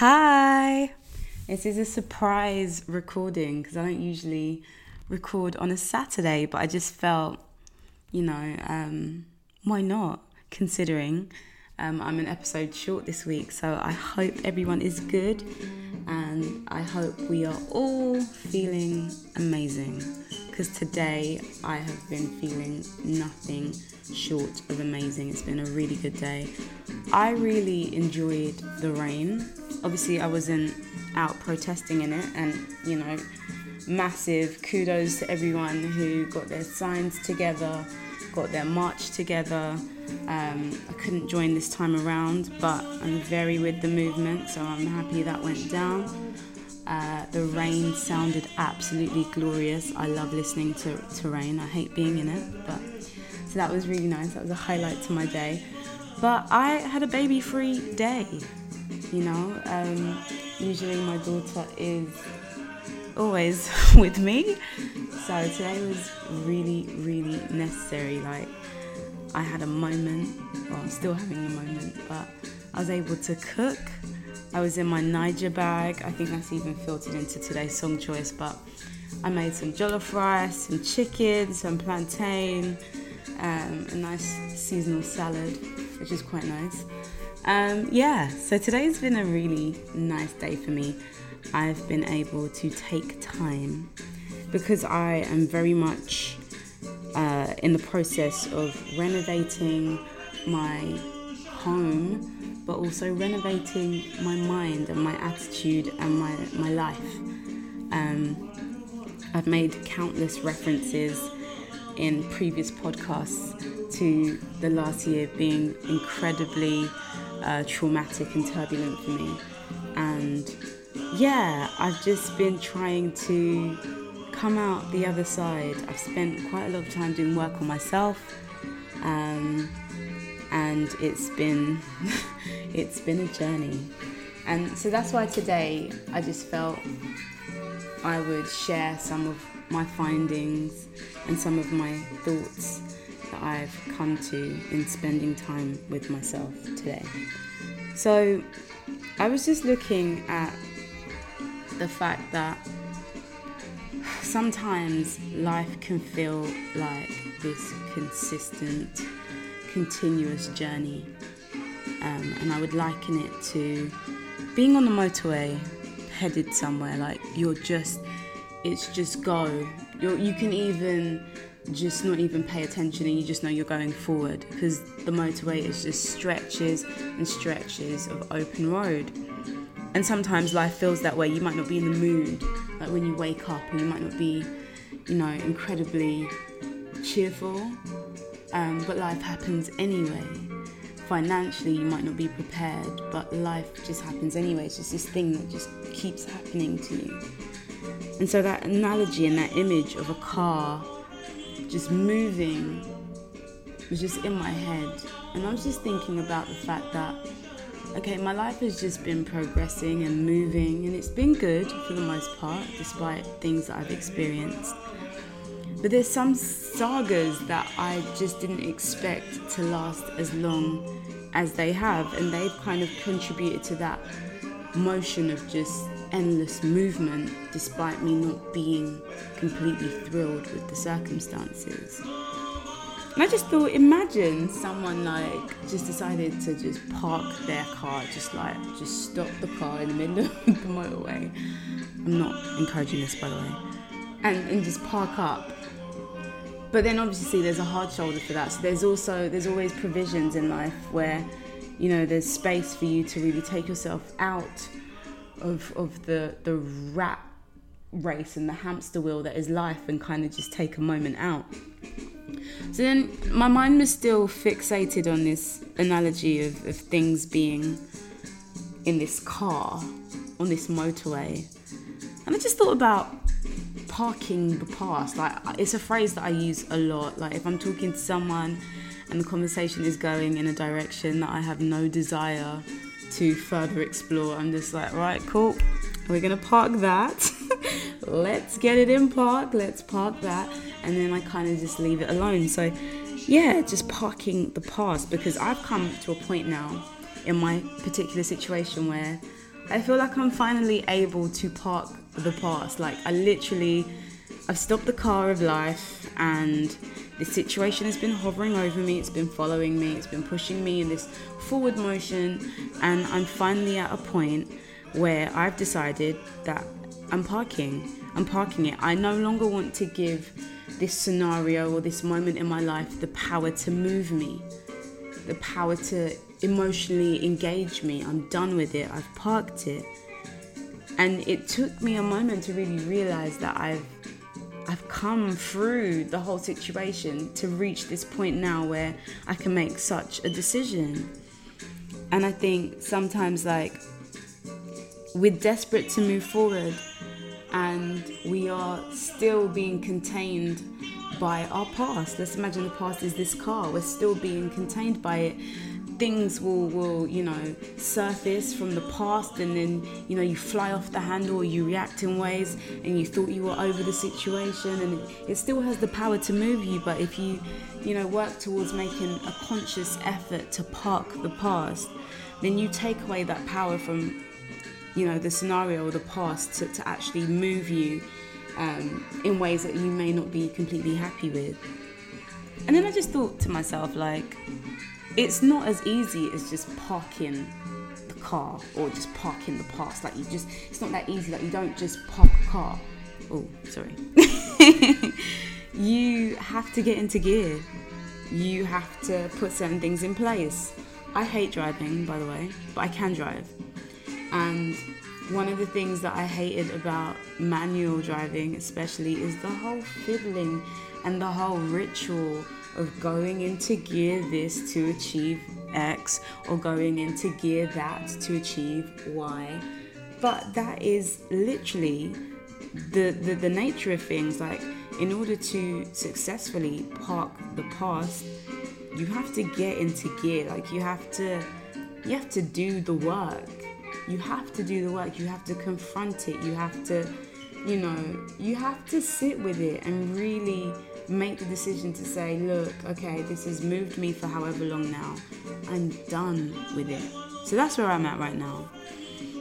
Hi! This is a surprise recording because I don't usually record on a Saturday, but I just felt, you know, um, why not? Considering um, I'm an episode short this week, so I hope everyone is good and I hope we are all feeling amazing because today I have been feeling nothing short of amazing. It's been a really good day. I really enjoyed the rain. Obviously, I wasn't out protesting in it, and you know, massive kudos to everyone who got their signs together, got their march together. Um, I couldn't join this time around, but I'm very with the movement, so I'm happy that went down. Uh, the rain sounded absolutely glorious. I love listening to, to rain. I hate being in it, but so that was really nice. That was a highlight to my day. But I had a baby free day, you know. Um, usually my daughter is always with me. So today was really, really necessary. Like, I had a moment, well, I'm still having a moment, but I was able to cook. I was in my Naija bag. I think that's even filtered into today's song choice, but I made some jollof rice, some chicken, some plantain, um, a nice seasonal salad, which is quite nice. Um, yeah, so today's been a really nice day for me. I've been able to take time because I am very much uh, in the process of renovating my home, but also renovating my mind and my attitude and my, my life. Um, I've made countless references in previous podcasts to the last year being incredibly uh, traumatic and turbulent for me. And yeah, I've just been trying to come out the other side. I've spent quite a lot of time doing work on myself. Um, and it's been it's been a journey and so that's why today i just felt i would share some of my findings and some of my thoughts that I've come to in spending time with myself today. So, I was just looking at the fact that sometimes life can feel like this consistent, continuous journey. Um, and I would liken it to being on the motorway headed somewhere, like you're just it's just go. You're, you can even just not even pay attention and you just know you're going forward because the motorway is just stretches and stretches of open road. And sometimes life feels that way. You might not be in the mood, like when you wake up and you might not be, you know, incredibly cheerful. Um, but life happens anyway. Financially, you might not be prepared, but life just happens anyway. It's just this thing that just keeps happening to you. And so that analogy and that image of a car just moving was just in my head. And I was just thinking about the fact that, okay, my life has just been progressing and moving, and it's been good for the most part, despite things that I've experienced. But there's some sagas that I just didn't expect to last as long as they have, and they've kind of contributed to that motion of just endless movement despite me not being completely thrilled with the circumstances. And I just thought, imagine someone like just decided to just park their car, just like just stop the car in the middle of the motorway. I'm not encouraging this, by the way, and and just park up. But then obviously there's a hard shoulder for that. So there's also there's always provisions in life where, you know, there's space for you to really take yourself out of of the the rat race and the hamster wheel that is life and kind of just take a moment out. So then my mind was still fixated on this analogy of, of things being in this car on this motorway. And I just thought about parking the past. Like it's a phrase that I use a lot. Like if I'm talking to someone and the conversation is going in a direction that I have no desire to further explore. I'm just like, right, cool. We're gonna park that. let's get it in park. Let's park that, and then I kind of just leave it alone. So, yeah, just parking the past because I've come to a point now in my particular situation where I feel like I'm finally able to park the past. Like I literally, I've stopped the car of life, and the situation has been hovering over me. It's been following me. It's been pushing me in this forward motion, and I'm finally at a point where I've decided that I'm parking. I'm parking it. I no longer want to give this scenario or this moment in my life the power to move me, the power to emotionally engage me. I'm done with it. I've parked it. And it took me a moment to really realize that I've I've come through the whole situation to reach this point now where I can make such a decision. And I think sometimes like we're desperate to move forward and we are still being contained by our past. Let's imagine the past is this car. We're still being contained by it. Things will, will, you know, surface from the past, and then, you know, you fly off the handle, you react in ways, and you thought you were over the situation, and it, still has the power to move you. But if you, you know, work towards making a conscious effort to park the past, then you take away that power from you know the scenario or the past to, to actually move you um, in ways that you may not be completely happy with and then i just thought to myself like it's not as easy as just parking the car or just parking the past like you just it's not that easy. Like you don't just park a car. Oh sorry. You have to get into gear. You have to put certain things in place. I hate driving by the way but i can drive. And one of the things that I hated about manual driving, especially, is the whole fiddling and the whole ritual of going into gear this to achieve X or going into gear that to achieve Y. But that is literally the, the, the nature of things. Like, in order to successfully park the past, you have to get into gear. Like, you have to you have to do the work you have to do the work you have to confront it you have to you know you have to sit with it and really make the decision to say look okay this has moved me for however long now. I'm done with it. So that's where i'm at right now.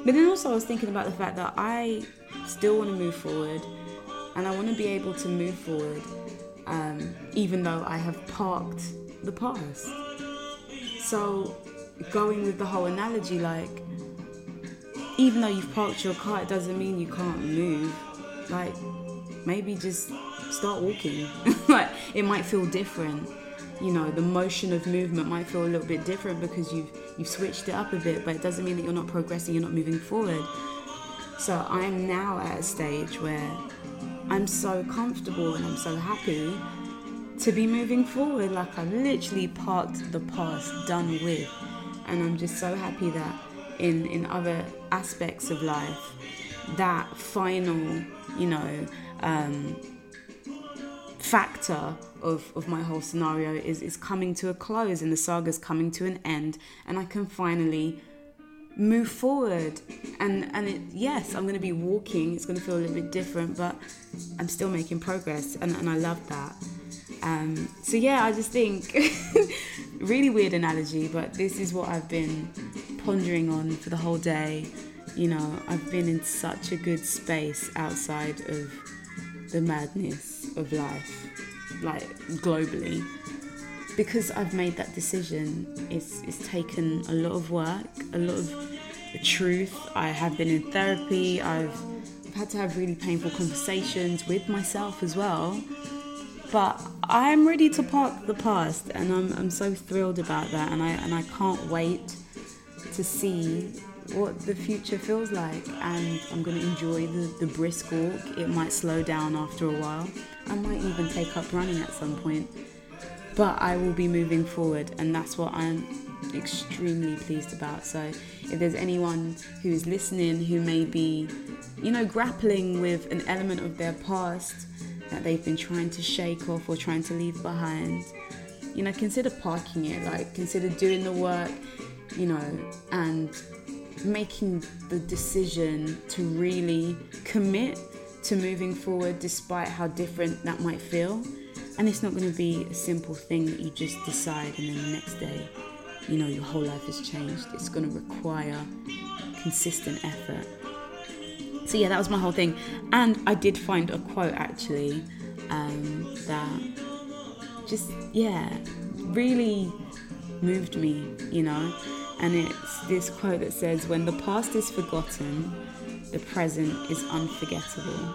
But then also i was thinking about the fact that i still want to move forward and i want to be able to move forward um, even though i have parked the past. So going with the whole analogy like even though you've parked your car, it doesn't mean you can't move. Like, maybe just start walking. like, it might feel different. You know, the motion of movement might feel a little bit different because you've you've switched it up a bit, but it doesn't mean that you're not progressing, you're not moving forward. So I'm now at a stage where I'm so comfortable and I'm so happy to be moving forward. Like I've literally parked the past, done with. And I'm just so happy that in in other aspects of life that final you know um, factor of, of my whole scenario is, is coming to a close and the saga's coming to an end and I can finally move forward. And and it, yes I'm going to be walking it's going to feel a little bit different but I'm still making progress and, and I love that. Um, so yeah I just think really weird analogy but this is what I've been pondering on for the whole day. You know, I've been in such a good space outside of the madness of life, like globally. Because I've made that decision, it's, it's taken a lot of work, a lot of truth. I have been in therapy, I've, I've had to have really painful conversations with myself as well. But I'm ready to park the past, and I'm, I'm so thrilled about that, and I, and I can't wait to see what the future feels like and I'm going to enjoy the, the brisk walk. It might slow down after a while. I might even take up running at some point. But I will be moving forward and that's what I'm extremely pleased about. So if there's anyone who's listening who may be, you know, grappling with an element of their past that they've been trying to shake off or trying to leave behind, you know, consider parking it. Like consider doing the work you know, and making the decision to really commit to moving forward despite how different that might feel. And it's not going to be a simple thing that you just decide and then the next day, you know, your whole life has changed. It's going to require consistent effort. So yeah, that was my whole thing. And I did find a quote actually um, that just yeah really moved me, you know. And it's this quote that says, "When the past is forgotten, the present is unforgettable."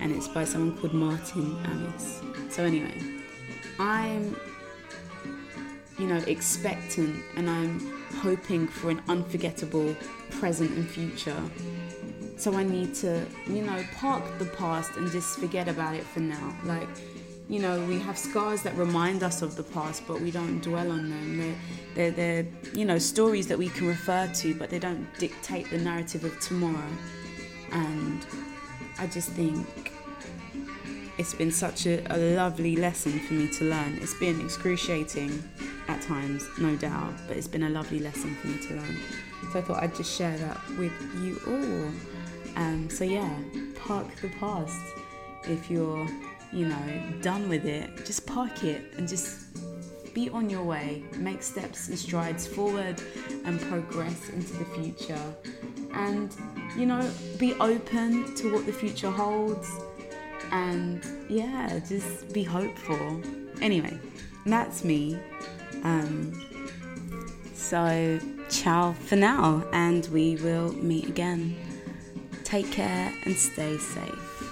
And it's by someone called Martin Amis. So anyway, I'm you know expectant and I'm hoping for an unforgettable present and future. So I need to, you know, park the past and just forget about it for now. Like, you know, we have scars that remind us of the past, but we don't dwell on them. They're, they're, they're, you know, stories that we can refer to, but they don't dictate the narrative of tomorrow. And I just think it's been such a, a lovely lesson for me to learn. It's been excruciating at times, no doubt, but it's been a lovely lesson for me to learn. So I thought I'd just share that with you all. Um, so yeah, park the past. If you're, you know, done with it, just park it and just be on your way. Make steps and strides forward and progress into the future. And, you know, be open to what the future holds. And yeah, just be hopeful. Anyway, that's me. Um, so, ciao for now, and we will meet again. Take care and stay safe.